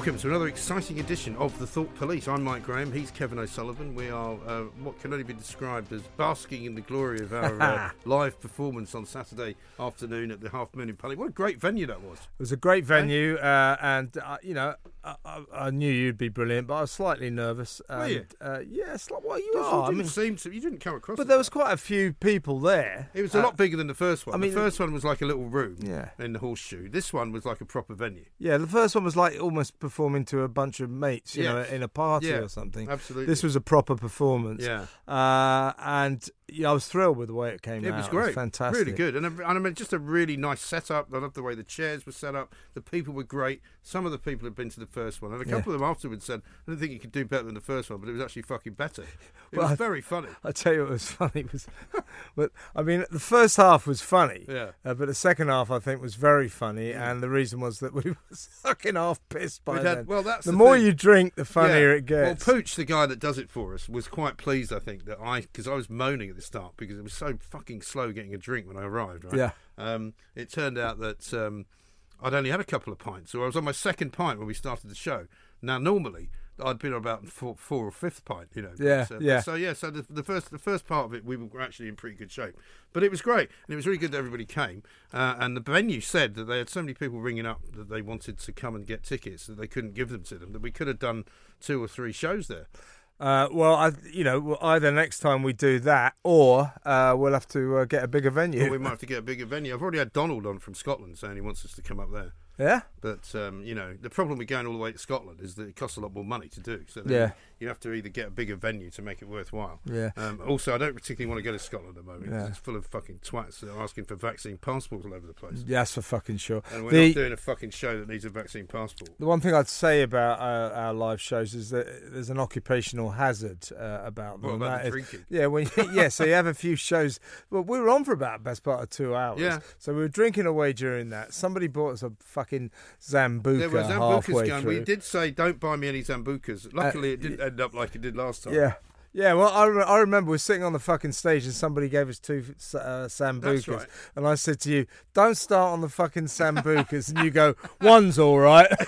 Welcome to another exciting edition of the Thought Police. I'm Mike Graham. He's Kevin O'Sullivan. We are uh, what can only be described as basking in the glory of our uh, live performance on Saturday afternoon at the Half Moon in Pally. What a great venue that was! It was a great venue, uh, and uh, you know, I, I, I knew you'd be brilliant, but I was slightly nervous. Were you? Uh, yeah, like, well, you You are. I didn't mean, seem to. You didn't come across. but there was quite a few people there. It was a Uh, lot bigger than the first one. I mean- the first one was like a little room Yeah. in the horseshoe. This one was like a proper venue. Yeah, the first one was like almost performing to a bunch of mates, you know, in a party Yeah, or something. absolutely. This was a proper performance. Yeah. Uh, and yeah, I was thrilled with the way it came It out. was great, fantastic. really good, and, and I mean just a really nice setup. I love the way the chairs were set up. The people were great. Some of the people had been to the first one, and a Yeah. couple of them afterwards said, "I don't think you could do better than the first one, but it was actually fucking better." It Well, was very funny. I tell you what was funny was, but I mean, the first half was funny, Yeah. uh, but the second half I think was very funny, and the reason was that we were fucking half pissed by We'd had- then. well, that's the, the more thing. you drink, the funnier Yeah. it gets. Well, Pooch, the guy that does it for us, was quite pleased. I think that I, because I was moaning at the start because it was so fucking slow getting a drink when I arrived. Right? Yeah. Um, it turned out that um, I'd only had a couple of pints, so I was on my second pint when we started the show. Now, normally. I'd been on about four, four or fifth pint, you know. Yeah, so, yeah. So yeah, so the, the first the first part of it, we were actually in pretty good shape, but it was great, and it was really good that everybody came. Uh, and the venue said that they had so many people ringing up that they wanted to come and get tickets that they couldn't give them to them. That we could have done two or three shows there. Uh, well, I, you know, either next time we do that, or uh, we'll have to uh, get a bigger venue. Or we might have to get a bigger venue. I've already had Donald on from Scotland saying he wants us to come up there. yeah, But um, you know, the problem with going all the way to Scotland is that it costs a lot more money to do. So Yeah. You have to either get a bigger venue to make it worthwhile. Yeah. Um, also, I don't particularly want to go to Scotland at the moment Yeah. it's full of fucking twats that are asking for vaccine passports all over the place. that's for fucking sure. And we're The- not doing a fucking show that needs a vaccine passport. The one thing I'd say about our, our live shows is that there's an occupational hazard uh, about them. What about that the is- drinking? Yeah, when yeah, so you have a few shows. Well, we were on for about best part of two hours. Yeah. So we were drinking away during that. Somebody bought us a fucking sambuca There were halfway Sambucas going. through. We did say don't buy me any Sambucas. Luckily, it didn't end up like it did last time. Yeah. Yeah, well, I, re- I remember we are sitting on the fucking stage and somebody gave us two uh, sambucas, right. and I said to you, "Don't start on the fucking sambucas," and you go, "One's all right."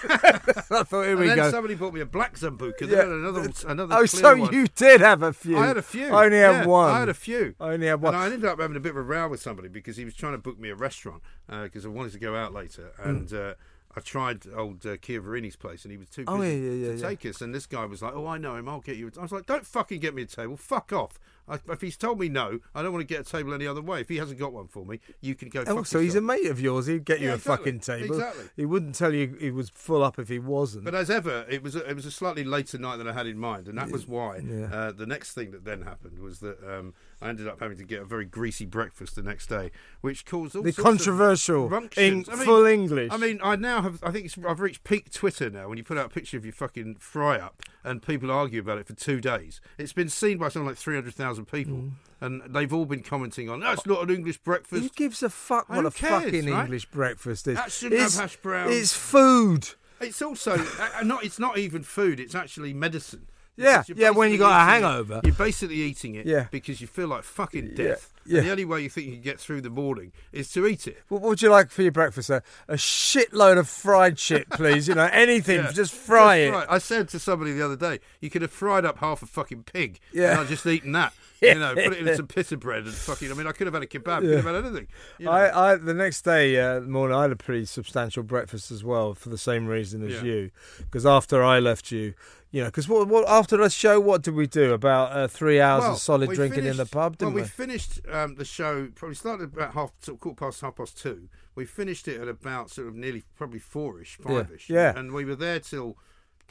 I thought, here And we then go. somebody bought me a black Sambuca. Then Yeah. Had another, another oh, so one. you did have a few? I had a few. I only had one. I had a few. I only had one. And I ended up having a bit of a row with somebody because he was trying to book me a restaurant because I wanted to go out later. Hmm. And uh, I tried old uh, Kia Verini's place and he was too busy Oh, yeah, yeah, yeah, to take us. And this guy was like, Oh, I know him. I'll get you. a-" I was like, Don't fucking get me a table. Fuck off. I, if he's told me no, I don't want to get a table any other way. If he hasn't got one for me, you can go. Oh, so he's a mate of yours. He'd get you Yeah, a exactly, fucking table. exactly. He wouldn't tell you he was full up if he wasn't. But as ever, it was a, it was a slightly later night than I had in mind, and that was why. Yeah. Uh, the next thing that then happened was that um, I ended up having to get a very greasy breakfast the next day, which caused all The controversial in full English. I mean, I now have. I think it's, I've reached peak Twitter now. When you put out a picture of your fucking fry up, and people argue about it for two days, it's been seen by something like three hundred thousand people, Mm. and they've all been commenting on that's not an English breakfast. Who gives a fuck what Who a cares, fucking right? English breakfast is? That shouldn't have it's, hash browns. It's food. It's also uh, not. It's not even food. It's actually medicine. Yeah, yeah, when you got a eating it- hangover. You're basically eating it Yeah. because you feel like fucking death. Yeah. And the only way you think you can get through the morning is to eat it. What would you like for your breakfast, sir? A shitload of fried shit, please. You know, anything. Yeah. Just fry it. Just I said to somebody the other day, you could have fried up half a fucking pig. Yeah. And I've just eaten that You know, put it in some pita bread and fucking. I mean, I could have had a kebab. Could have had anything. You know. I, I the next day uh, morning I had a pretty substantial breakfast as well for the same reason as Yeah. you because after I left you you know because what, what after the show what did we do about uh, three hours Well, of solid drinking in the pub didn't well, we, we finished um, the show. Probably started about half, sort of quarter past half past two. We finished it at about sort of nearly probably four-ish, five-ish. yeah. And we were there till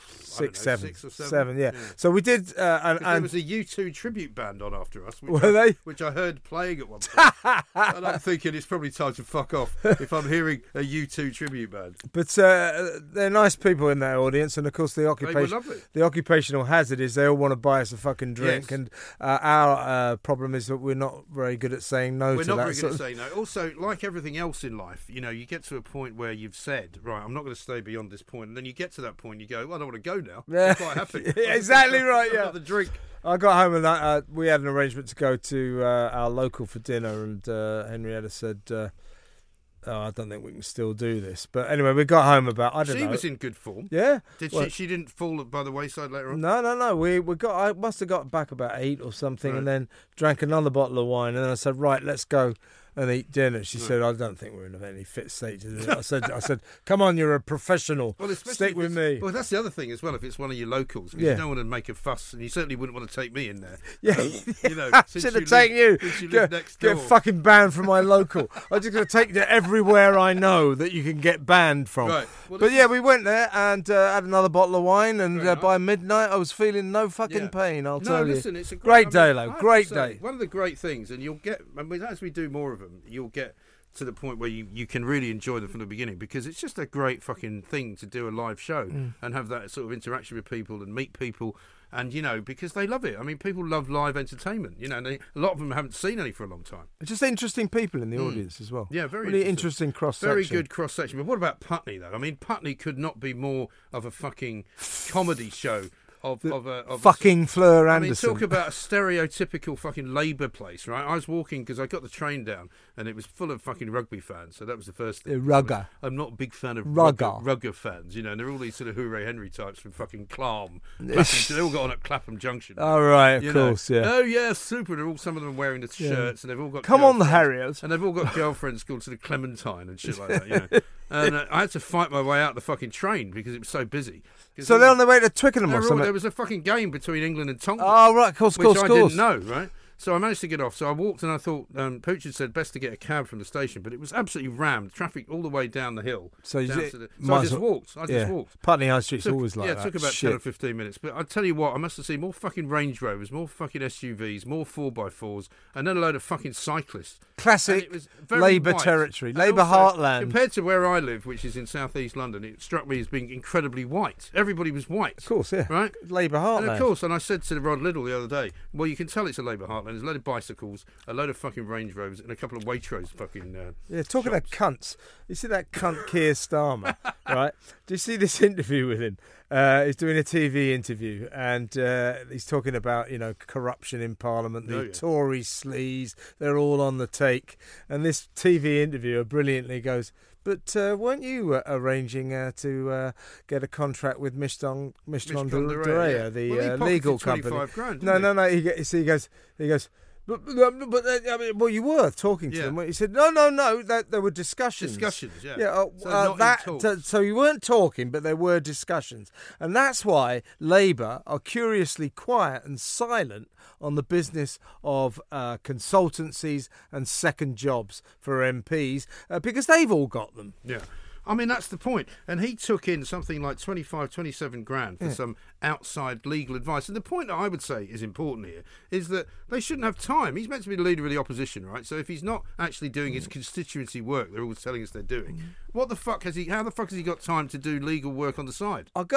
six know, seven six or seven, seven yeah. yeah. so we did uh, and, 'Cause there and was a U2 tribute band on after us, which, Were I, they? which I heard playing at one point. and I'm thinking it's probably time to fuck off if I'm hearing a U2 tribute band. But uh, they're nice people in that audience, and of course the occupation, the occupational hazard is they all want to buy us a fucking drink, Yes. and uh, our uh, problem is that we're not very good at saying no We're not very good at saying no. Also, like everything else in life, you know, you get to a point where you've said, right, I'm not going to stay beyond this point, and then you get to that point, you go, well, I don't want to go now. Yeah. I'm quite happy. Yeah, exactly right, yeah. the drink. I got home and I, uh, we had an arrangement to go to uh, our local for dinner, and uh, Henrietta said, uh, "Oh, I don't think we can still do this." But anyway, we got home about I don't She know. She was in good form. yeah. Did Well, she? She didn't fall by the wayside later on. No, no, no. We we got. I must have got back about eight or something, and then drank another bottle of wine, and then I said, "Right, let's go and eat dinner." She said, "I don't think we're in any fit state to do it." I said, "I said, come on, you're a professional. Well, Stick with me." Well, that's the other thing as well. If it's one of your locals, Yeah. you don't want to make a fuss, and you certainly wouldn't want to take me in there. Yeah, You know, should have taken you. you live Get, get fucking banned from my local. I'm just going to take you everywhere I know that you can get banned from. Right. Well, but yeah, we went there and uh, had another bottle of wine, and uh, by midnight I was feeling no fucking Yeah. pain. I'll no, tell you. listen, it's a great great, day, I mean, though. Have to Great say, day. One of the great things, and you'll get, I mean, as we do more of them, you'll get to the point where you, you can really enjoy them from the beginning because it's just a great fucking thing to do a live show Mm. and have that sort of interaction with people and meet people. And you know, because they love it. I mean, people love live entertainment. You know, and they, a lot of them haven't seen any for a long time. It's just interesting people in the audience as well. Yeah, very really interesting. interesting cross section. Very good cross section. But what about Putney though? I mean, Putney could not be more of a fucking comedy show of of a of a- Fucking Fleur I mean, talk about a stereotypical fucking Labour place, right? I was walking because I got the train down and it was full of fucking rugby fans. So that was the first thing. Uh, rugger. I'm not a big fan of Rugger. rugger, rugger fans, you know. And they're all these sort of Hooray Henry types from fucking Clam. Clapham, they all got on at Clapham Junction. All right, of you know. course, yeah. Oh yeah, super. They're all some of them wearing the shirts, and they've all got. Come on, the. Harriers. And they've all got girlfriends called sort of Clementine and shit like that, you know. And uh, I had to fight my way out the fucking train because it was so busy. So they're on their way to Twickenham or something. there was a fucking game between England and Tonga. Oh, right, of course, of which course, I of course. didn't know, right? So I managed to get off. So I walked and I thought um, Pooch had said best to get a cab from the station, but it was absolutely rammed, traffic all the way down the hill. So down to the- so I just walked. I just walked. Putney High Street's Took- always like yeah, that. it took about Shit. 10 or 15 minutes. But I tell you what, I must have seen more fucking Range Rovers, more fucking SUVs, more 4x4s, and then a load of fucking cyclists. Classic it was very Labour white. territory, And Labour also, heartland. Compared to where I live, which is in southeast London, it struck me as being incredibly white. Everybody was white. Of course, yeah. Right? Labour And heartland. of course, and I said to Rod Liddle the other day, well, you can tell it's a Labour heartland. There's a load of bicycles, a load of fucking Range Rovers, and a couple of Waitrose fucking. Uh, Yeah, talking shops. of cunts, you see that cunt Keir Starmer, right? Do you see this interview with him? Uh, he's doing a TV interview, and uh, he's talking about you know corruption in Parliament, the Oh, yeah. Tory sleaze, they're all on the take. And this TV interviewer brilliantly goes, "But uh, weren't you uh, arranging uh, to uh, get a contract with Mishton Mishton Mishcon de de Reya, yeah. the Well, uh, legal company?" grand, no, didn't no, no. He, see, he goes, he goes. But, but, but uh, I mean, well, you were talking to Yeah. them. He said, "No, no, no. That there were discussions. Discussions, yeah. Yeah. Uh, So uh, that. so you weren't talking, but there were discussions, and that's why Labour are curiously quiet and silent on the business of uh, consultancies and second jobs for MPs uh, because they've all got them. Yeah. I mean, that's the point. And he took in something like 25, 27 grand for some outside legal advice. And the point that I would say is important here is that they shouldn't have time. He's meant to be the leader of the opposition, right? So if he's not actually doing his mm. constituency work, they're always telling us they're doing, mm. what the fuck has he, how the fuck has he got time to do legal work on the side? I'll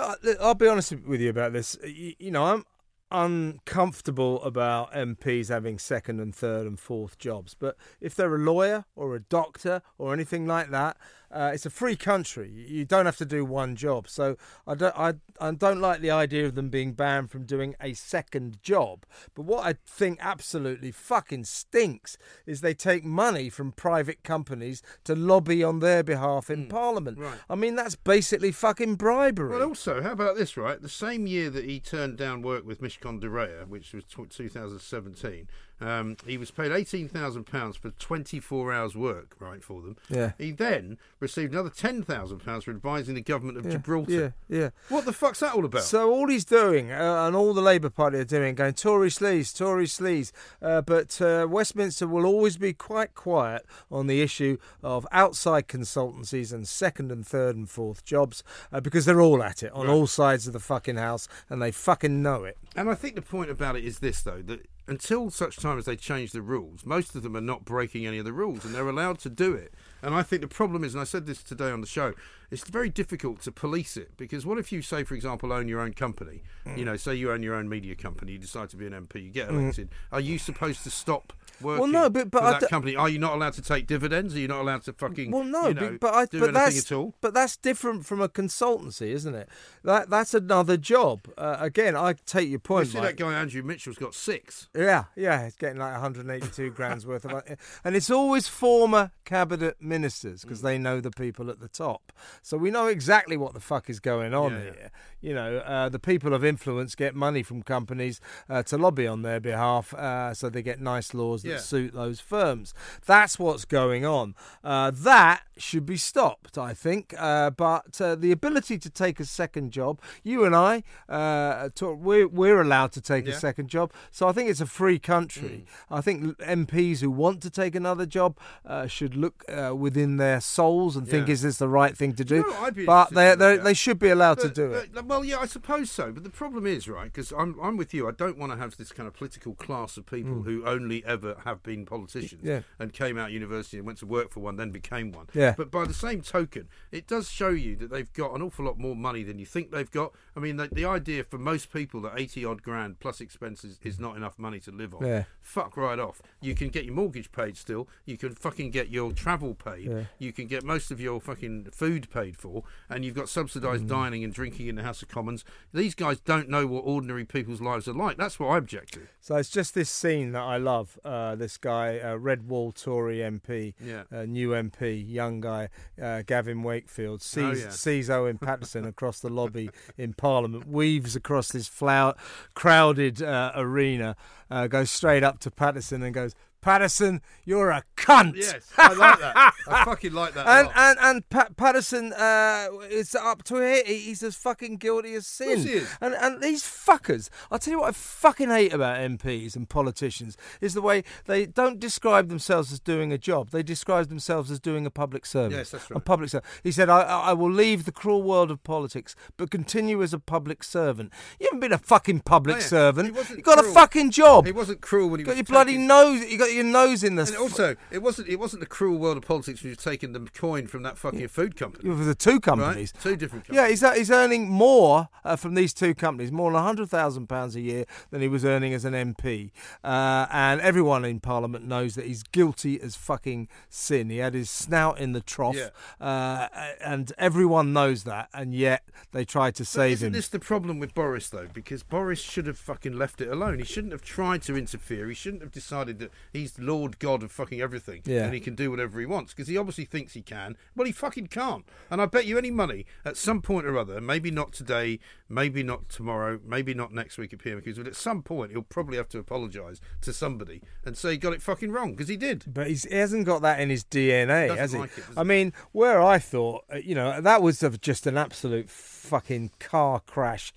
I'll be honest with you about this. You, you know, I'm uncomfortable about MPs having second and third and fourth jobs, but if they're a lawyer or a doctor or anything like that, uh, it's a free country. You don't have to do one job. So I don't, I, I don't like the idea of them being banned from doing a second job. But what I think absolutely fucking stinks is they take money from private companies to lobby on their behalf in Parliament. right. I mean, that's basically fucking bribery. Well, also, how about this, right? The same year that he turned down work with Mishcon de Reya, which was tw 2017, Um, he was paid eighteen thousand pounds for twenty-four hours work, right, for them. Yeah. He then received another ten thousand pounds for advising the government of Gibraltar. Yeah, yeah. What the fuck's that all about? So all he's doing, uh, and all the Labour Party are doing, going Tory sleaze, Tory sleaze. Uh, but uh, Westminster will always be quite quiet on the issue of outside consultancies and second and third and fourth jobs uh, because they're all at it on all sides of the fucking house, and they fucking know it. And I think the point about it is this, though, that until such time as they change the rules, most of them are not breaking any of the rules and they're allowed to do it. And I think the problem is, and I said this today on the show, it's very difficult to police it because what if you say, for example, own your own company? You know, say you own your own media company, you decide to be an MP, you get elected. Are you supposed to stop working well, no, but- but for that d- company? Are you not allowed to take dividends? Are you not allowed to fucking Well, no, you but- know, but I, do but anything that's at all? but that's different from a consultancy, isn't it? That that's another job. Uh, again, I take your point. You see Mike. that guy Andrew Mitchell's got six. Yeah, yeah, he's getting like 182 grand's worth of, and it's always former cabinet ministers because Mm. they know the people at the top. So we know exactly what the fuck is going on Yeah, yeah. here. You know, uh, the people of influence get money from companies uh, to lobby on their behalf, uh, so they get nice laws that Yeah. suit those firms. That's what's going on. Uh, that should be stopped, I think. Uh, but uh, the ability to take a second job, you and I, uh, talk, we're, we're allowed to take a second job. So I think it's a free country. I think MPs who want to take another job uh, should look within their souls and think, Yeah. is this the right thing to do? No, but they they they should be allowed to But- do it. well, yeah, I suppose so. But the problem is, right, because I'm, I'm with you. I don't want to have this kind of political class of people who only ever have been politicians Mm. Yeah. and came out of university and went to work for one, then became one. Yeah. But by the same token, it does show you that they've got an awful lot more money than you think they've got. I mean, the, the idea for most people that 80 odd grand plus expenses is not enough money to live on. Yeah. Fuck right off. You can get your mortgage paid still. You can fucking get your travel paid. Yeah. You can get most of your fucking food paid for, and you've got subsidised dining and drinking in the House of Commons. These guys don't know what ordinary people's lives are like. That's what I object to. So it's just this scene that I love. Uh, this guy, uh, Red Wall Tory MP, Yeah. uh, new MP, young guy, uh, Gavin Wakefield, sees, yeah. sees Owen Paterson across the lobby in Parliament, weaves across this flower, crowded uh, arena, uh, goes straight up to Paterson and goes, Paterson, you're a cunt. Yes, I like that. I fucking like that. And and and Pat Paterson uh, is up to it. He's as fucking guilty as sin. he is. And and these fuckers, I'll tell you what I fucking hate about MPs and politicians is the way they don't describe themselves as doing a job. They describe themselves as doing a public service. Yes, that's right. A public service. He said, I, I will leave the cruel world of politics, but continue as a public servant. You haven't been a fucking public Oh, yeah. He servant. You got cruel. a fucking job. He wasn't cruel when he You got was your bloody nose. You got your nose in the. And also, it wasn't it wasn't the cruel world of politics when he was taking the coin from that fucking food company. with the two companies. Two different Yeah, companies. he's, he's earning more uh, from these two companies, more than £100,000 a year than he was earning as an MP. Uh, and everyone in Parliament knows that he's guilty as fucking sin. He had his snout in the trough, Yeah. uh, and everyone knows that, and yet they tried to But save isn't him. this the problem with Boris though? Because Boris should have fucking left it alone. He shouldn't have tried to interfere. He shouldn't have decided that he's Lord God of fucking everything Yeah. and he can do whatever he wants. Because he obviously thinks he can. Well, he fucking can't. And I bet you any money at some point or other, maybe not today, maybe not tomorrow, maybe not next week at PMQs, but at some point he'll probably have to apologise to somebody and say he got it fucking wrong because he did. But he's, he hasn't got that in his DNA, Doesn't has he? like it, does I mean, where I thought, uh, you know, that was of just an absolute fucking car crash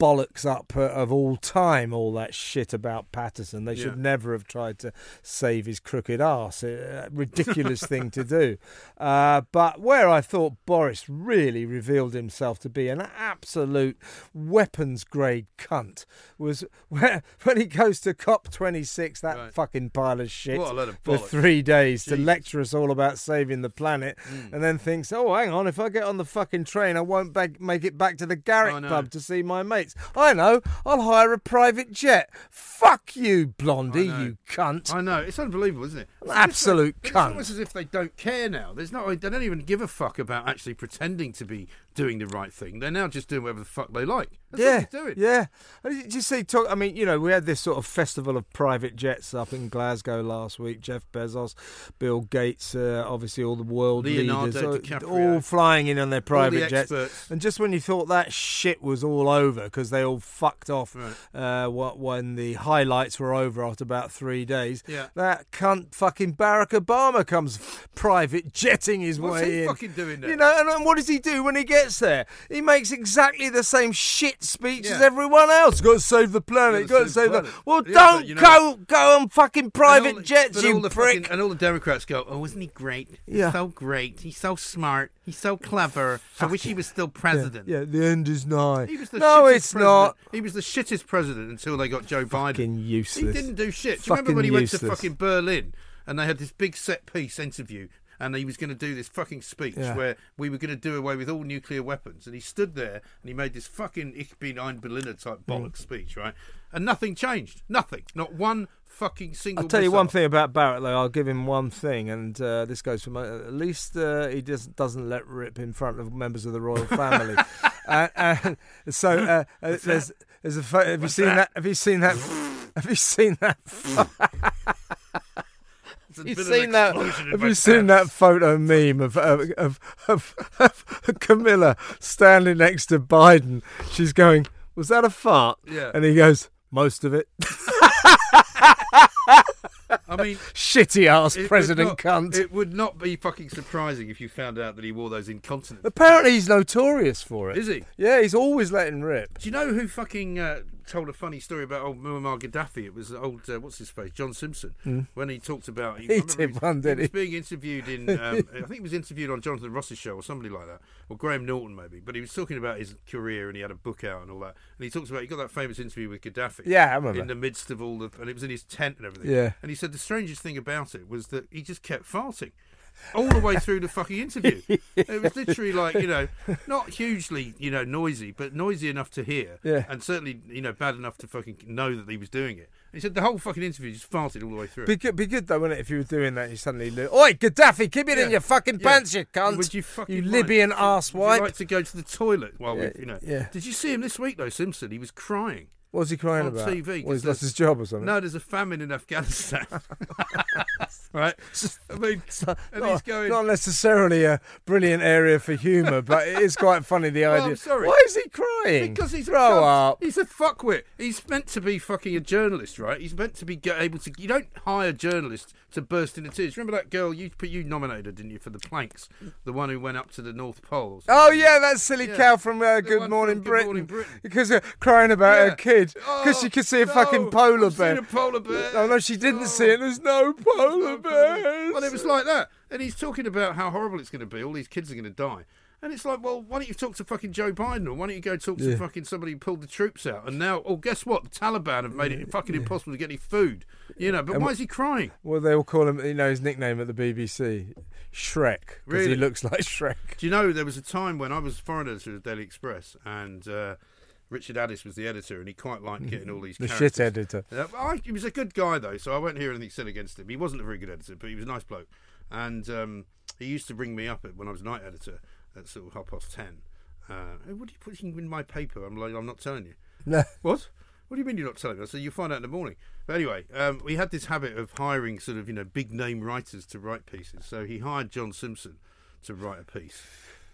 bollocks up uh, of all time, all that shit about Paterson. They should Yeah. never have tried to save his crooked arse. A ridiculous thing to do. Uh, but where I thought Boris really revealed himself to be an absolute weapons grade cunt was where, when he goes to COP26, that Right. fucking pile of shit What a load of for three days to lecture us all about saving the planet, Mm. and then thinks, "Oh, hang on, if I get on the fucking train, I won't bag- make it back to the Garrick I know. pub to see my mates. I know, I'll hire a private jet. Fuck you, Blondie, you cunt. I know it's unbelievable, isn't it? It's Absolute like- cunt. It's almost as if they don't care now. There's no, they don't even give a fuck about actually pretending to be doing the right thing. They're now just doing whatever the fuck they like. That's yeah, what they're doing. yeah. You see? Talk. I mean, you know, we had this sort of festival of private jets up in Glasgow last week. Jeff Bezos, Bill Gates, uh, obviously all the world Leonardo leaders, all- DiCaprio. all flying in on their private jets. experts. And just when you thought that shit was all over because they all fucked off Right. uh, what when the highlights were over after about three days, Yeah. that cunt fucking Barack Obama comes private jetting his What's way he in. fucking doing? You know, and, and what does he do when he gets there? He makes exactly the same shit speech as everyone else. Got to save the planet. Gotta save save the. Well, Yeah, don't but you know- go go on fucking private the- jets, you all the prick. fucking- and all the Democrats go, "Oh, isn't he great? He's Yeah. so great. He's so smart. He's so clever. I wish he was still president." yeah, the end is nigh. He was the no, it's president. not. He was the shittest president until they got Joe Biden. Fucking He didn't do shit. Do you remember when he went to fucking Berlin and they had this big set piece interview and he was going to do this fucking speech Yeah. where we were going to do away with all nuclear weapons and he stood there and he made this fucking Ich bin ein Berliner type Mm. speech, right? And nothing changed. Nothing. Not one fucking single I'll tell you one thing about Barack, though. I'll give him one thing, and uh, this goes for my, at least uh, he doesn't doesn't let rip in front of members of the royal family. uh, and so uh, uh, there's there's a have you seen that? Have you seen that? Have you seen that? It's a Have you bit of an seen that? Have you seen that photo meme of of, of of of Camilla standing next to Biden? She's going, "Was that a fart?" Yeah. and he goes, "Most of it." I mean, Shitty ass president not- cunt. It would not be fucking surprising if you found out that he wore those incontinence. Apparently, he's notorious for it. Is he? Yeah, he's always letting rip. Do you know who fucking uh, told a funny story about old Muammar Gaddafi? It was old, uh, what's his face, John Simpson, when he talked about. He remember did was- one, didn't was he? being interviewed in. Um, I think he was interviewed on Jonathan Ross's show or somebody like that, or Graham Norton maybe. But he was talking about his career and he had a book out and all that. And he talks about he got that famous interview with Gaddafi. Yeah, I remember. In the midst of all the, and it was in his tent and everything. Yeah. And he said the strangest thing about it was that he just kept farting. All the way through the fucking interview, it was literally like you know, not hugely you know noisy, but noisy enough to hear, Yeah. and certainly you know bad enough to fucking know that he was doing it. He said the whole fucking interview just farted all the way through. Be good, be good though, wouldn't it? If you were doing that, you suddenly, li- oi, Gaddafi, keep it in your fucking Yeah. pants, you cunt. Would you fucking you like- Libyan would- ass Would you like to go to the toilet while Yeah, we, you know? yeah. Did you see him this week though, Simpson? He was crying. What was he crying on about? TV, Well, he's lost his job or something. No, there's a famine in Afghanistan. right? I mean, and not, he's going. not necessarily a brilliant area for humour, but it is quite funny the Well, idea. I'm sorry. Why is he crying? Because he's a grow cunt. up. He's a fuckwit. He's meant to be fucking a journalist, right? He's meant to be able to. You don't hire journalists to burst into tears. Remember that girl you put you nominated, didn't you, for the planks? The one who went up to the North Pole. Oh yeah, that silly Yeah. cow from uh, Good Morning from Good Britain. Morning Britain. Because uh, crying about Yeah. her kid, because Oh, she could see a no, fucking polar bear. Seen a polar bear. Oh no, she didn't Oh. see it. There's no polar bears. Well, it was like that. And he's talking about how horrible it's going to be. All these kids are going to die. And it's like, well, why don't you talk to fucking Joe Biden or why don't you go talk to Yeah. fucking somebody who pulled the troops out? And now, oh, guess what? The Taliban have made it fucking impossible to get any food. You know, but And why is he crying? Well, they all call him. You know his nickname at the BBC, Shrek, because he looks like Shrek. Do you know there was a time when I was a foreigner to the Daily Express and uh, Richard Addis was the editor and he quite liked getting all these The characters. shit editor. Uh, I, he was a good guy though, so I won't hear anything said against him. He wasn't a very good editor, but he was a nice bloke. And um, he used to bring me up at, when I was night editor at sort of half past ten. Uh, "Hey, what are you putting in my paper? I'm like, I'm not telling you. No. What? What do you mean you're not telling me? I said, you'll find out in the morning. But anyway, um, we had this habit of hiring sort of, you know, big name writers to write pieces. So he hired John Simpson to write a piece.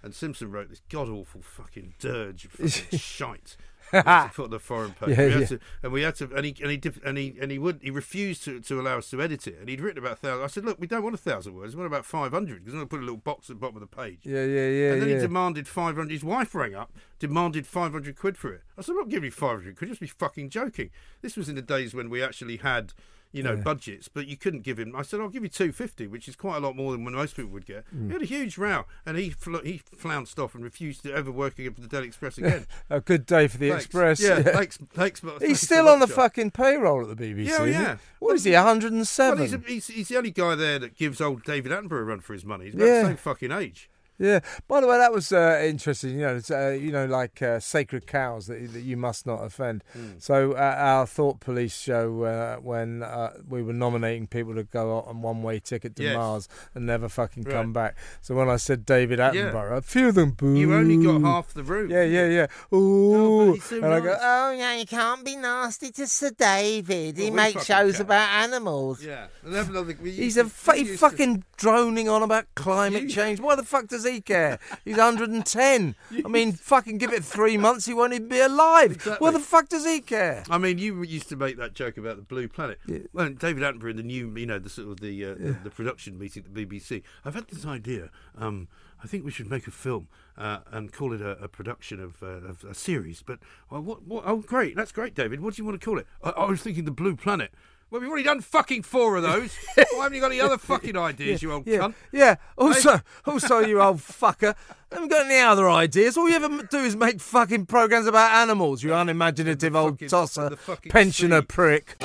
And Simpson wrote this god awful fucking dirge of fucking shite. We had to put on the foreign page. Yeah, we yeah. to, and we had to, and he and he and he and he would he refused to, to allow us to edit it. And he'd written about a thousand. I said, look, we don't want a thousand words. We want about five hundred because I'm going to put a little box at the bottom of the page. Yeah, yeah, yeah, And then yeah. he demanded 500. His wife rang up, demanded 500 quid for it. I said, I'm not giving you 500 quid. Just be fucking joking. This was in the days when we actually had, you know, budgets, but you couldn't give him. I said, I'll give you 250, which is quite a lot more than most people would get. Mm. He had a huge row, and he fl- he flounced off and refused to ever work again for the Daily Express again. a good day for the Thanks. Express. Yeah, thanks, thanks. but- He's thanks still on the John. fucking payroll at the BBC. Yeah, oh, yeah. What is he? 107. Well, he's, a, he's, he's the only guy there that gives old David Attenborough a run for his money. He's about Yeah. the same fucking age. Yeah. By the way, that was uh, interesting. You know, uh, you know, like uh, sacred cows that, that you must not offend. So uh, our Thought Police show, uh, when uh, we were nominating people to go on one way ticket to Yes. Mars and never fucking come Right. back. So when I said David Attenborough, a few of them boo. You only got half the room. Yeah, yeah, yeah. Oh, Ooh, he's so and I go, oh yeah, you can't be nasty to Sir David. Well, he makes shows can. about animals. Yeah. Another, we He's a we he used to- fucking droning on about climate You- change. Why the fuck does he care? He's 110. I mean, fucking give it three months, he won't even be alive. Exactly. The fuck does he care? I mean, you used to make that joke about the blue planet. Yeah. Well, David Attenborough in the new, you know, the sort of the uh, the, the production meeting at the BBC. I've had this idea. Um, I think we should make a film uh, and call it a, a production of, uh, of a series. But well, what, what? Oh, great! That's great, David. What do you want to call it? I, I was thinking the blue planet. Well, we've already done fucking four of those. Why haven't you got any other fucking ideas, you old Yeah, cunt? yeah. Also, also, you old fucker. Haven't got any other ideas. All you ever do is make fucking programs about animals. You unimaginative old fucking- tosser, pensioner sea. prick.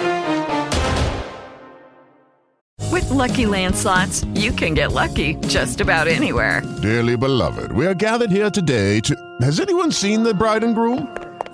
With Lucky Land slots, you can get lucky just about anywhere. Dearly beloved, we are gathered here today to. Has anyone seen the bride and groom?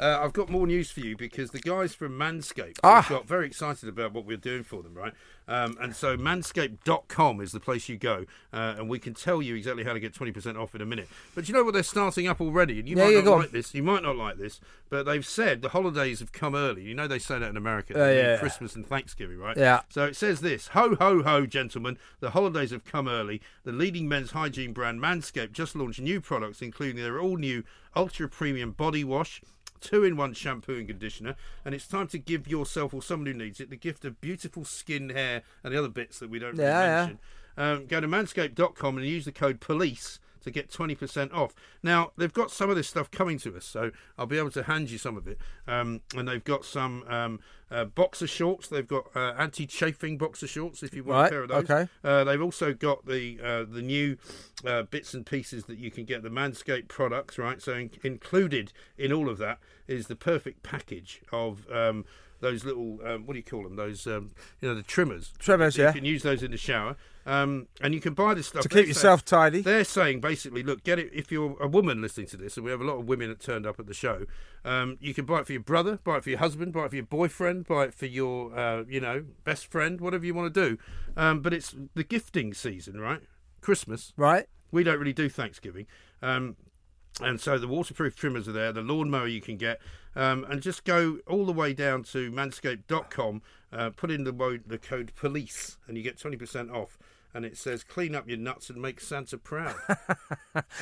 uh, I've got more news for you because the guys from Manscaped Ah. got very excited about what we're doing for them, right? Um, and so, manscaped.com is the place you go, uh, and we can tell you exactly how to get 20% off in a minute. But you know what? They're starting up already, and you Yeah, might yeah, not go on. like this. You might not like this, but they've said the holidays have come early. You know, they say that in America. Uh, yeah. Christmas and Thanksgiving, right? Yeah. So it says this Ho, ho, ho, gentlemen. The holidays have come early. The leading men's hygiene brand Manscaped just launched new products, including their all new ultra premium body wash. Two in one shampoo and conditioner, and it's time to give yourself or someone who needs it the gift of beautiful skin, hair, and the other bits that we don't really Yeah, yeah. mention. Um, go to manscaped.com and use the code POLICE to get 20% off. Now, they've got some of this stuff coming to us, so I'll be able to hand you some of it. Um, and they've got some um, uh, boxer shorts. They've got uh, anti chafing boxer shorts if you want Right, a pair of those. okay. Uh, they've also got the uh, the new uh, bits and pieces that you can get, the Manscaped products, right? So, in- included in all of that is the perfect package of. Um, those little, um, what do you call them? Those, um, you know, the trimmers. Trimmers, You yeah. You can use those in the shower, um, and you can buy this stuff To keep yourself saying- tidy. They're saying basically, look, get it if you're a woman listening to this, and we have a lot of women that turned up at the show. Um, you can buy it for your brother, buy it for your husband, buy it for your boyfriend, buy it for your, uh, you know, best friend, whatever you want to do. Um, but it's the gifting season, right? Christmas. Right? We don't really do Thanksgiving. Um, and so the waterproof trimmers are there, the lawnmower you can get, um, and just go all the way down to manscaped.com, uh, put in the, the code POLICE, and you get 20% off. And it says, clean up your nuts and make Santa proud.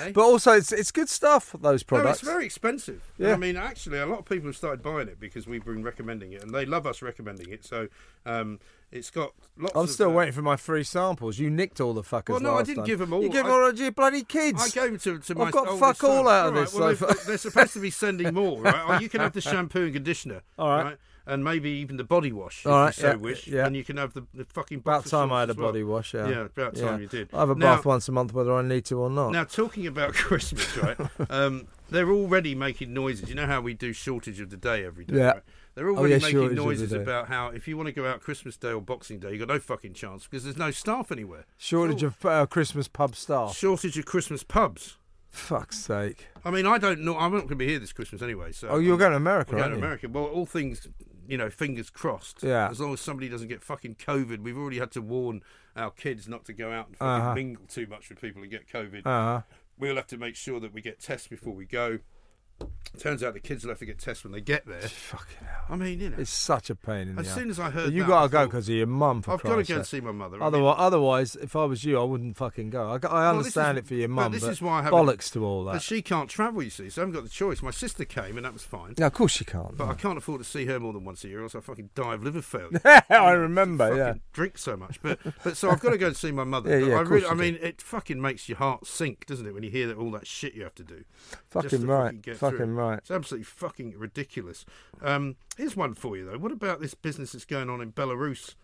Eh? But also, it's it's good stuff. Those products. No, it's very expensive. Yeah. I mean, actually, a lot of people have started buying it because we've been recommending it, and they love us recommending it. So um, it's got lots I'm still uh, waiting for my free samples. You nicked all the fuckers. Well, no, I didn't time. them all. You gave I- all to your bloody kids. I gave it to, to my I've got fuck son. all out of right, this Well, so they're supposed to be sending more, right? Oh, you can have the shampoo and conditioner, All right. And maybe even the body wash, All if right, you so yeah, wish. yeah. And you can have the, the fucking. About time I had a well. body wash. Yeah. Yeah, about time you did. I have a Now- bath once a month, whether I need to or not. Now, talking about Christmas, right? um, they're already making noises. You know how we do shortage of the day every day. Yeah. Right? They're Oh, already yeah, making shortage of the noises about how if you want to go out Christmas Day or Boxing Day, you've got no fucking chance because there's no staff anywhere. Shortage of uh, Christmas pub staff. Shortage of Christmas pubs. Fuck's sake. I mean, I don't know. I'm not going to be here this Christmas anyway. So Oh, you're going to America, going to? America. Well, all things, you know, fingers crossed. Yeah. As long as somebody doesn't get fucking COVID, we've already had to warn our kids not to go out and fucking Uh-huh. mingle too much with people and get COVID. Uh-huh. We'll have to make sure that we get tests before we go. Turns out the kids will have to get tests when they get there. Fucking hell. I mean, you know, It's such a pain in the as soon as I heard But you that, got to go because of your mum. For I've got to go and see my mother. I mean- Otherwise, otherwise, if I was you, I wouldn't fucking go. I, I Well, understand is- it for your but mum, this but is why I bollocks to all But that. she can't travel, you see, so I haven't got the choice. My sister came, and that was fine. No, of course she can't. But no. I can't afford to see her more than once a year, or else I fucking die of liver failure. I remember, yeah. drink so much. But but so I've got to go and see my mother. Yeah, yeah, I really, I mean, it fucking makes your heart sink, doesn't it, when you hear that all that shit you have to do. Fucking right. fucking Fucking through. right. It's absolutely fucking ridiculous. Um, here's one for you though. What about this business that's going on in Belarus?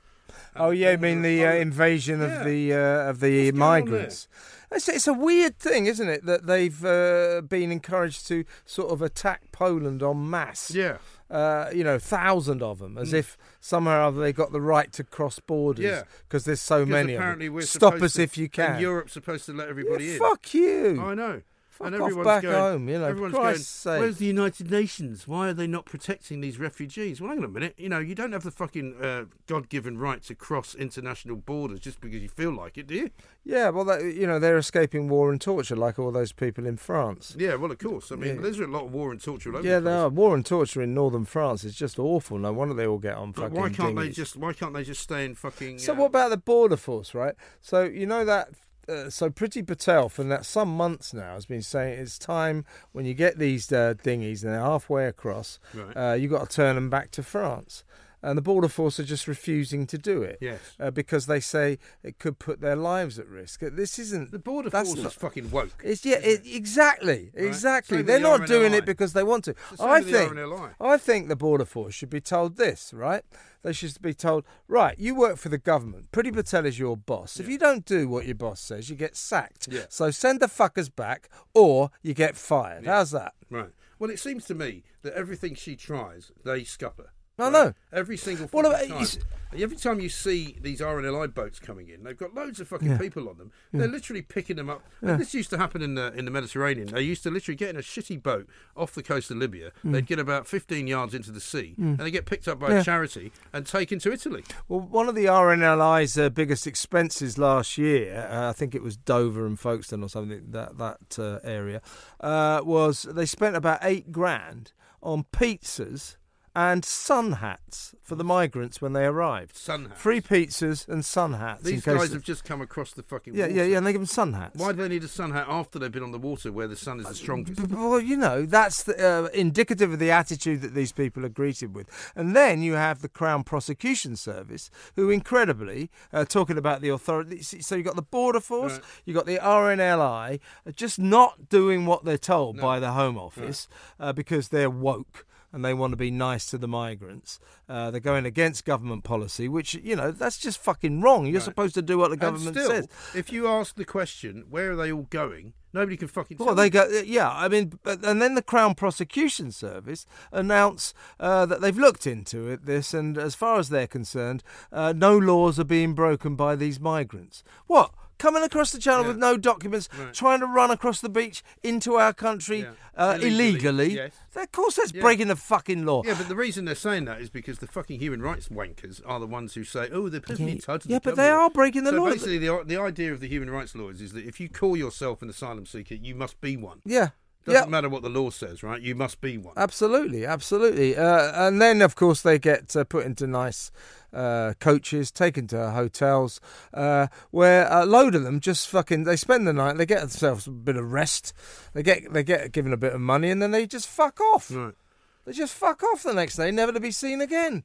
Oh yeah, I mean the uh, invasion Yeah. of the uh, of the What's migrants. It's, it's a weird thing, isn't it, that they've uh, been encouraged to sort of attack Poland en masse. Yeah. Uh, you know, thousand of them, as Mm. if somehow or other they got the right to cross borders. Yeah. because there's so Because many apparently of them. we're Stop us to- if you can. And Europe's supposed to let everybody in. Fuck you. I know. Fuck and everyone's back going, home, you know, Everyone's going, sake. Where's the United Nations? Why are they not protecting these refugees? Well, hang on a minute. You know, you don't have the fucking uh, God-given right to cross international borders just because you feel like it, do you? Yeah, well, that, you know, they're escaping war and torture like all those people in France. Yeah, well, of course. I mean, Yeah. there's a lot of war and torture all over Yeah, the they are. War and torture in northern France is just awful. No wonder they all get on But fucking why can't they just? Why can't they just stay in fucking? So uh, what about the border force, right? So you know that. Uh, so Priti Patel, for that some months now, has been saying it's time when you get these uh, dinghies and they're halfway across, Right. uh, you got to turn them back to France. And the border force are just refusing to do it. Yes. uh, because they say it could put their lives at risk. Uh, This isn't the border force not- is fucking woke. It's yeah, it, exactly, exactly. Same They're the not doing it because they want to. I think, RNLI. I think the border force should be told this, right? They should be told, right, you work for the government. Priti Patel is your boss. If you don't do what your boss says, you get sacked. Yeah. So send the fuckers back, or you get fired. How's that? Right. Well, it seems to me that everything she tries, they scupper. I right? know. Every single fucking about- time. Every time you see these RNLI boats coming in, they've got loads of fucking Yeah. people on them. Yeah. They're literally picking them up. Yeah. This used to happen in the in the Mediterranean. They used to literally get in a shitty boat off the coast of Libya. Mm. They'd get about 15 yards into the sea, Mm. and they get picked up by a charity and taken to Italy. Well, one of the RNLI's uh, biggest expenses last year, uh, I think it was Dover and Folkestone or something that that uh, area, uh, was they spent about eight grand on pizzas and sun hats for the migrants when they arrived. Sun hats. Free pizzas and sun hats. These guys have just come across the fucking yeah, water. yeah, yeah, and they give them sun hats. Why do they need a sun hat after they've been on the water where the sun is the strongest? B- b- Well, you know, that's the, uh, indicative of the attitude that these people are greeted with. And then you have the Crown Prosecution Service, who incredibly, uh, talking about the authority, so you've got the Border Force, Right. you've got the RNLI, uh, just not doing what they're told by the Home Office uh, because they're woke. And they want to be nice to the migrants. Uh, they're going against government policy, which you know that's just fucking wrong. You're Right. supposed to do what the government still, says. If you ask the question, where are they all going? Nobody can fucking. Well, they go, yeah. I mean, but, and then the Crown Prosecution Service announce uh, that they've looked into it. This, and as far as they're concerned, uh, no laws are being broken by these migrants. What? Coming across the channel with no documents, Right. trying to run across the beach into our country Yeah. uh, Illegally, illegally. yes. Of course, that's Yeah. breaking the fucking law. Yeah, but the reason they're saying that is because the fucking human rights wankers are the ones who say, "Oh, they're perfectly Yeah, entitled." yeah, but they here." are breaking the so law. basically, the the idea of the human rights laws is that if you call yourself an asylum seeker, you must be one. Yeah. Doesn't Yeah. matter what the law says, right? You must be one. Absolutely, absolutely. Uh, and then, of course, they get uh, put into nice uh, coaches, taken to hotels, uh, where a load of them just fucking they spend the night, they get themselves a bit of rest, they get they get given a bit of money, and then they just fuck off. Right. They just fuck off the next day, never to be seen again.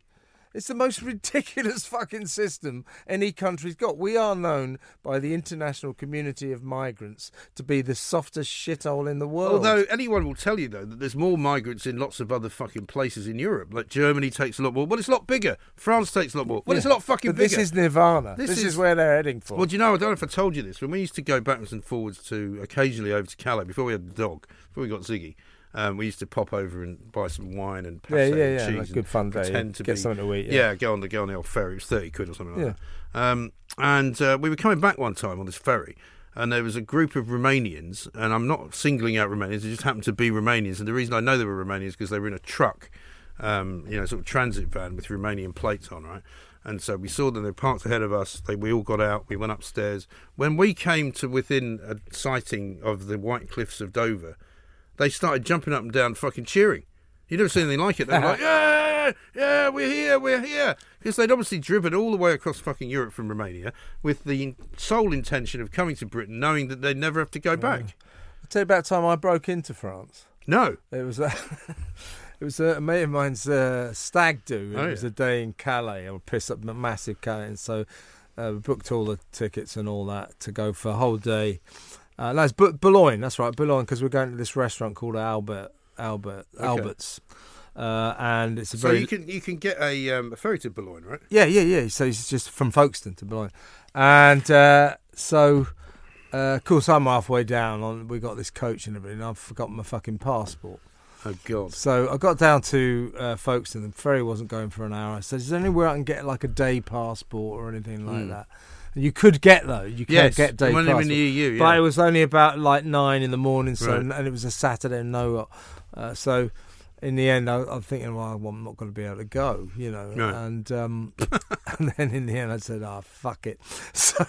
It's the most ridiculous fucking system any country's got. We are known by the international community of migrants to be the softest shithole in the world. Although anyone will tell you though that there's more migrants in lots of other fucking places in Europe. Like Germany takes a lot more. Well, it's a lot bigger. France takes a lot more. Well, it's a Yeah. lot fucking But this is nirvana. This, is, where they're heading for. Well, do you know? I don't know if I told you this. When we used to go backwards and forwards to occasionally over to Calais before we had the dog, before we got Ziggy, um, we used to pop over and buy some wine and Yeah, yeah, and yeah, cheese like and good fun day, Pretend yeah. to Get be, something to eat, yeah. go on the go on the old ferry. It was thirty quid or something like Yeah. that. Um, and uh, we were coming back one time on this ferry. And there was a group of Romanians, and I'm not singling out Romanians. It just happened to be Romanians, and the reason I know they were Romanians is because they were in a truck, um, you know, sort of transit van with Romanian plates on, right? And so we saw them. They parked ahead of us. They, we all got out. We went upstairs. When we came to within a sighting of the White Cliffs of Dover, they started jumping up and down, fucking cheering. You never seen anything like it. They were like, "Yeah, yeah, we're here, we're here," because they'd obviously driven all the way across fucking Europe from Romania with the sole intention of coming to Britain, knowing that they'd never have to go back. I'll tell you about the time I broke into France. No, It was a, it was a mate of mine's uh, stag do. It Oh, was yeah. a day in Calais. I would piss up a massive Calais, and so uh, we booked all the tickets and all that to go for a whole day. Uh, no, it's Bu- Boulogne. That's right, Boulogne, because we're going to this restaurant called Albert Albert Okay. Alberts, uh, and it's a So very you can you can get a, um, a ferry to Boulogne, right? yeah, yeah, yeah. So it's just from Folkestone to Boulogne, and uh, so uh, of course I'm halfway down. On we got this coach and everything. and I've forgotten my fucking passport. Oh God! So I got down to uh, Folkestone. The ferry wasn't going for an hour. I said, "Is there anywhere I can get like a day passport or anything like Mm. that?" You could get though. You can Yes, get day when you're in the EU, But it was only about like nine in the morning. So Right. and it was a Saturday. and No, uh, so in the end, I, I'm thinking, well, I'm not going to be able to go, you know. Right. And um, and then in the end, I said, "Ah, fuck it." So,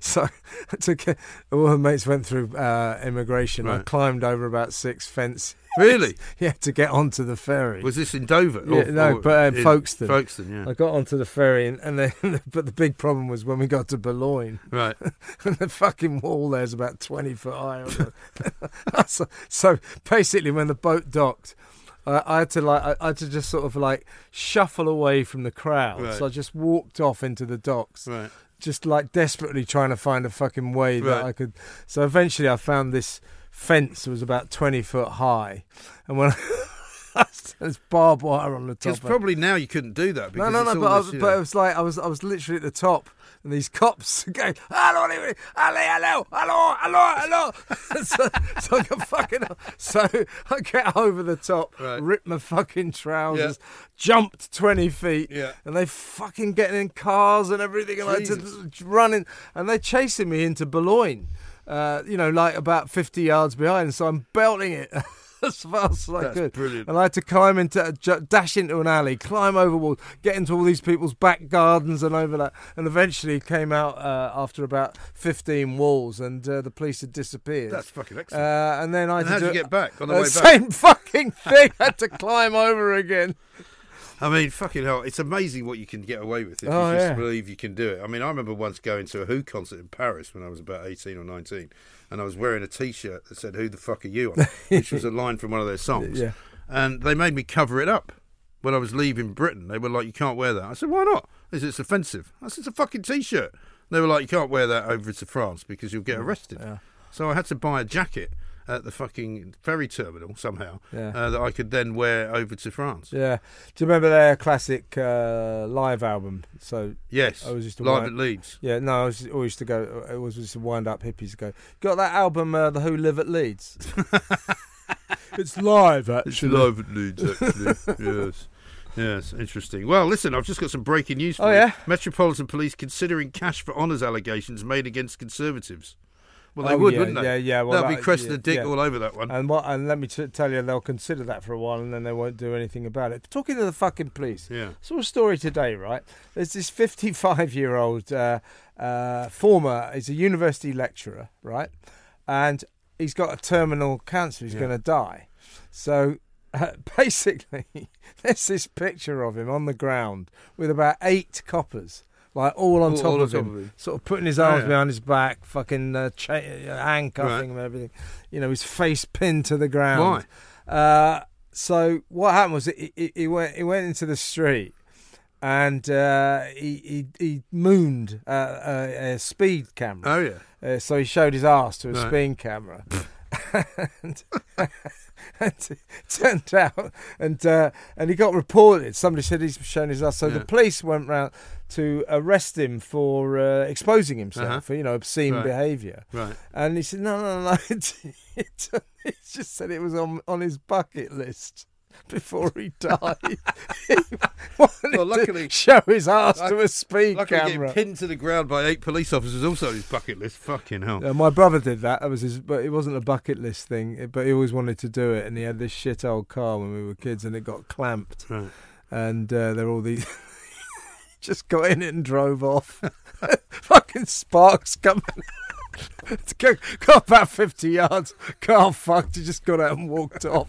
so I took all the mates went through uh, immigration. I climbed over about six fences. Really? yeah, to get onto the ferry. Was this in Dover? Yeah, Or- no, or but um, in Folkestone. Folkestone, yeah. I got onto the ferry, and, and then, but the big problem was when we got to Boulogne. Right. and the fucking wall there's about twenty foot high. so, so basically, when the boat docked. I had to like I had to just sort of like shuffle away from the crowd. Right. So I just walked off into the docks, Right. just like desperately trying to find a fucking way that I could. So eventually, I found this fence was about twenty foot high, and when there's barbed wire on the top. Because probably now you couldn't do that. No, Because no, no. But, I, but it was like I was, I was literally at the top, and these cops going, "Hello, hello, hello, hello, hello, hello." so, so I got fucking, so I get over the top, Right. rip my fucking trousers, jumped twenty feet, Yeah. and they fucking getting in cars and everything, and I Jesus. just running, and they chasing me into Boulogne. Uh, you know, like about fifty yards behind, so I'm belting it. As fast as I That's could, brilliant. and I had to climb into, dash into an alley, climb over walls, get into all these people's back gardens and over that, and eventually came out uh, after about 15 walls, and uh, the police had disappeared. That's fucking excellent. Uh, and then I had And to do you get back on the way back? Same fucking thing. had to climb over again. I mean, fucking hell, it's amazing what you can get away with if Oh, you just yeah. believe you can do it. I mean, I remember once going to a Who concert in Paris when I was about 18 or 19, and I was wearing a t shirt that said, Who the fuck are you on? which was a line from one of their songs. Yeah. And they made me cover it up when I was leaving Britain. They were like, You can't wear that. I said, Why not? They said, It's offensive. I said, It's a fucking t shirt. They were like, You can't wear that over to France because you'll get mm, arrested. Yeah. So I had to buy a jacket at the fucking ferry terminal somehow Yeah. uh, that I could then wear over to France. Yeah. Do you remember their classic uh, live album? So Yes, I was just Live wind- at Leeds. Yeah, no, I was always used to go. It was just wind up hippies go. Got that album, uh, The Who Live at Leeds. it's live, actually. It's live at Leeds, actually. yes. Yes, interesting. Well, listen, I've just got some breaking news for Oh, you. yeah? Metropolitan Police considering cash for honours allegations made against Conservatives. Well, they Oh, would, yeah, wouldn't they? Yeah, yeah. Well, They'll be cresting yeah, the dick yeah. all over that one. And what? And let me t- tell you, they'll consider that for a while, and then they won't do anything about it. Talking to the fucking police. Yeah. Saw a story today, right? There's this 55 year old uh, uh, former. He's a university lecturer, right? And he's got a terminal cancer. He's going to die. So. Uh, basically, there's this picture of him on the ground with about eight coppers, like all on All- top, all on of, top of him. sort of putting his Oh, arms yeah. behind his back, fucking uh, cha- uh, handcuffing Right. him and everything. You know, his face pinned to the ground. Why? Uh, so what happened was he, he, he went he went into the street and uh, he, he he mooned uh, a, a speed camera. Oh, yeah. Uh, so he showed his ass to a Right. speed camera. And, and it turned out, and uh, and he got reported. Somebody said he's shown his ass. So the police went round to arrest him for uh, exposing himself Uh-huh. for you know obscene Right. behaviour. Right. And he said, no, no, no. It just said it was on on his bucket list before he died. he Well, luckily- show his ass Luck- to a speed Luckily, camera. getting pinned to the ground by eight police officers also on his bucket list. Fucking hell. Yeah, my brother did that. That was his, but it wasn't a bucket list thing. But he always wanted to do it, and he had this shit old car when we were kids, and it got clamped. Right. And uh, they're all these. just got in it and drove off. Fucking sparks coming. got, got about fifty yards. Car fucked. He just got out and walked off.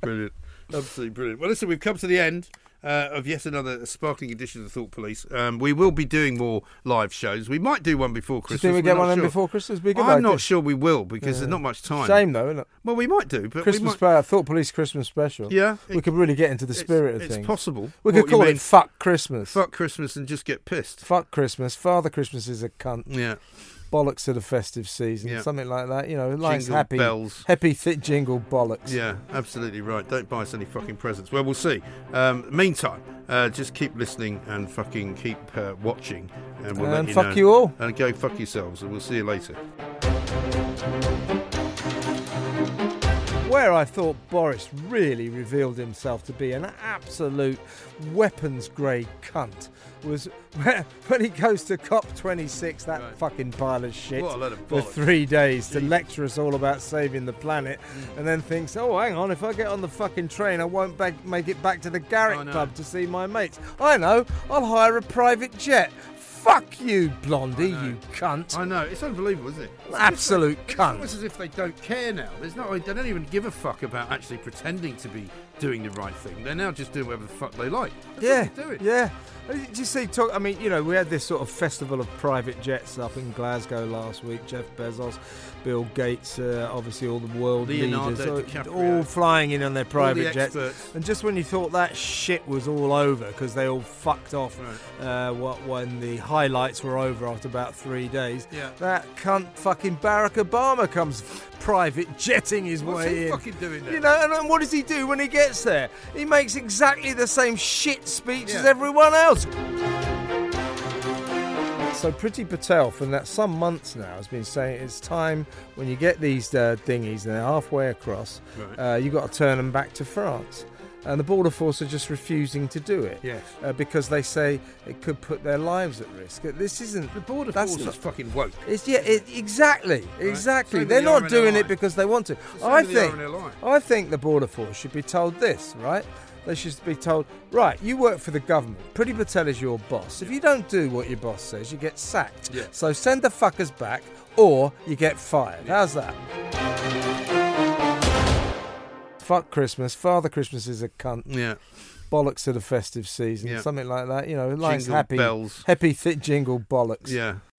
Brilliant. Absolutely brilliant. Well, listen, we've come to the end uh, of yet another sparkling edition of Thought Police. Um, we will be doing more live shows. We might do one before Do you Christmas. think we get one in sure. before Christmas? Be I'm not sure we will because Yeah. there's not much time. Shame though, isn't it? Well, we might do, but Christmas, we might. spe- Thought Police Christmas special. Yeah, we it- could really get into the spirit of it's things. possible. We What could call it "Fuck Christmas." Fuck Christmas and just get pissed. Fuck Christmas. Father Christmas is a cunt. Yeah. Bollocks to the festive season, Yeah. something like that. You know, nice Jingle happy bells. happy thick jingle bollocks. Yeah, absolutely right. Don't buy us any fucking presents. Well, we'll see. Um, meantime, uh, just keep listening and fucking keep uh, watching, and we'll let you fuck know. you all. And go fuck yourselves, and we'll see you later. Where I thought Boris really revealed himself to be an absolute weapons grade cunt was when- he goes to COP26, that fucking pile of shit, What a load of for three days to lecture us all about saving the planet, mm. and then thinks, oh, hang on, if I get on the fucking train, I won't make it back to the Garrick I know. Club to see my mates. I know, I'll hire a private jet. Fuck you, Blondie, you cunt. I know it's unbelievable, isn't it? It's Absolute cunt. It's almost as if they don't care now. There's no, they don't even give a fuck about actually pretending to be doing the right thing. They're now just doing whatever the fuck they like. That's Yeah, what they're doing. yeah. Uh, Did you see? Talk. I mean, you know, we had this sort of festival of private jets up in Glasgow last week. Jeff Bezos, Bill Gates, uh, obviously all the world Leonardo leaders, all- DiCaprio. all flying in on their private jets. And just when you thought that shit was all over because they all fucked off, uh, what when the highlights were over after about three days, Yeah. that cunt fucking Barack Obama comes private jetting his What's way he in. fucking doing there? You know, and, and what does he do when he gets there? He makes exactly the same shit speech as everyone else. So Priti Patel, from that some months now, has been saying it's time when you get these uh, dinghies and they're halfway across, Right. uh, you've got to turn them back to France. And the Border Force are just refusing to do it. Yes. Uh, because they say it could put their lives at risk. Uh, This isn't. The border force not- is fucking woke. It's yeah, it, exactly, exactly. Same They're the not RNLI. doing it because they want to. I think, I think the border force should be told this, right? They should be told, right? You work for the government. Priti Patel is your boss. If you don't do what your boss says, you get sacked. Yeah. So send the fuckers back, or you get fired. How's that? Fuck Christmas. Father Christmas is a cunt. Yeah. Bollocks to the festive season, Yeah. something like that. You know, nice Jingle happy, bells. happy thick jingle bollocks. Yeah.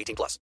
18 plus.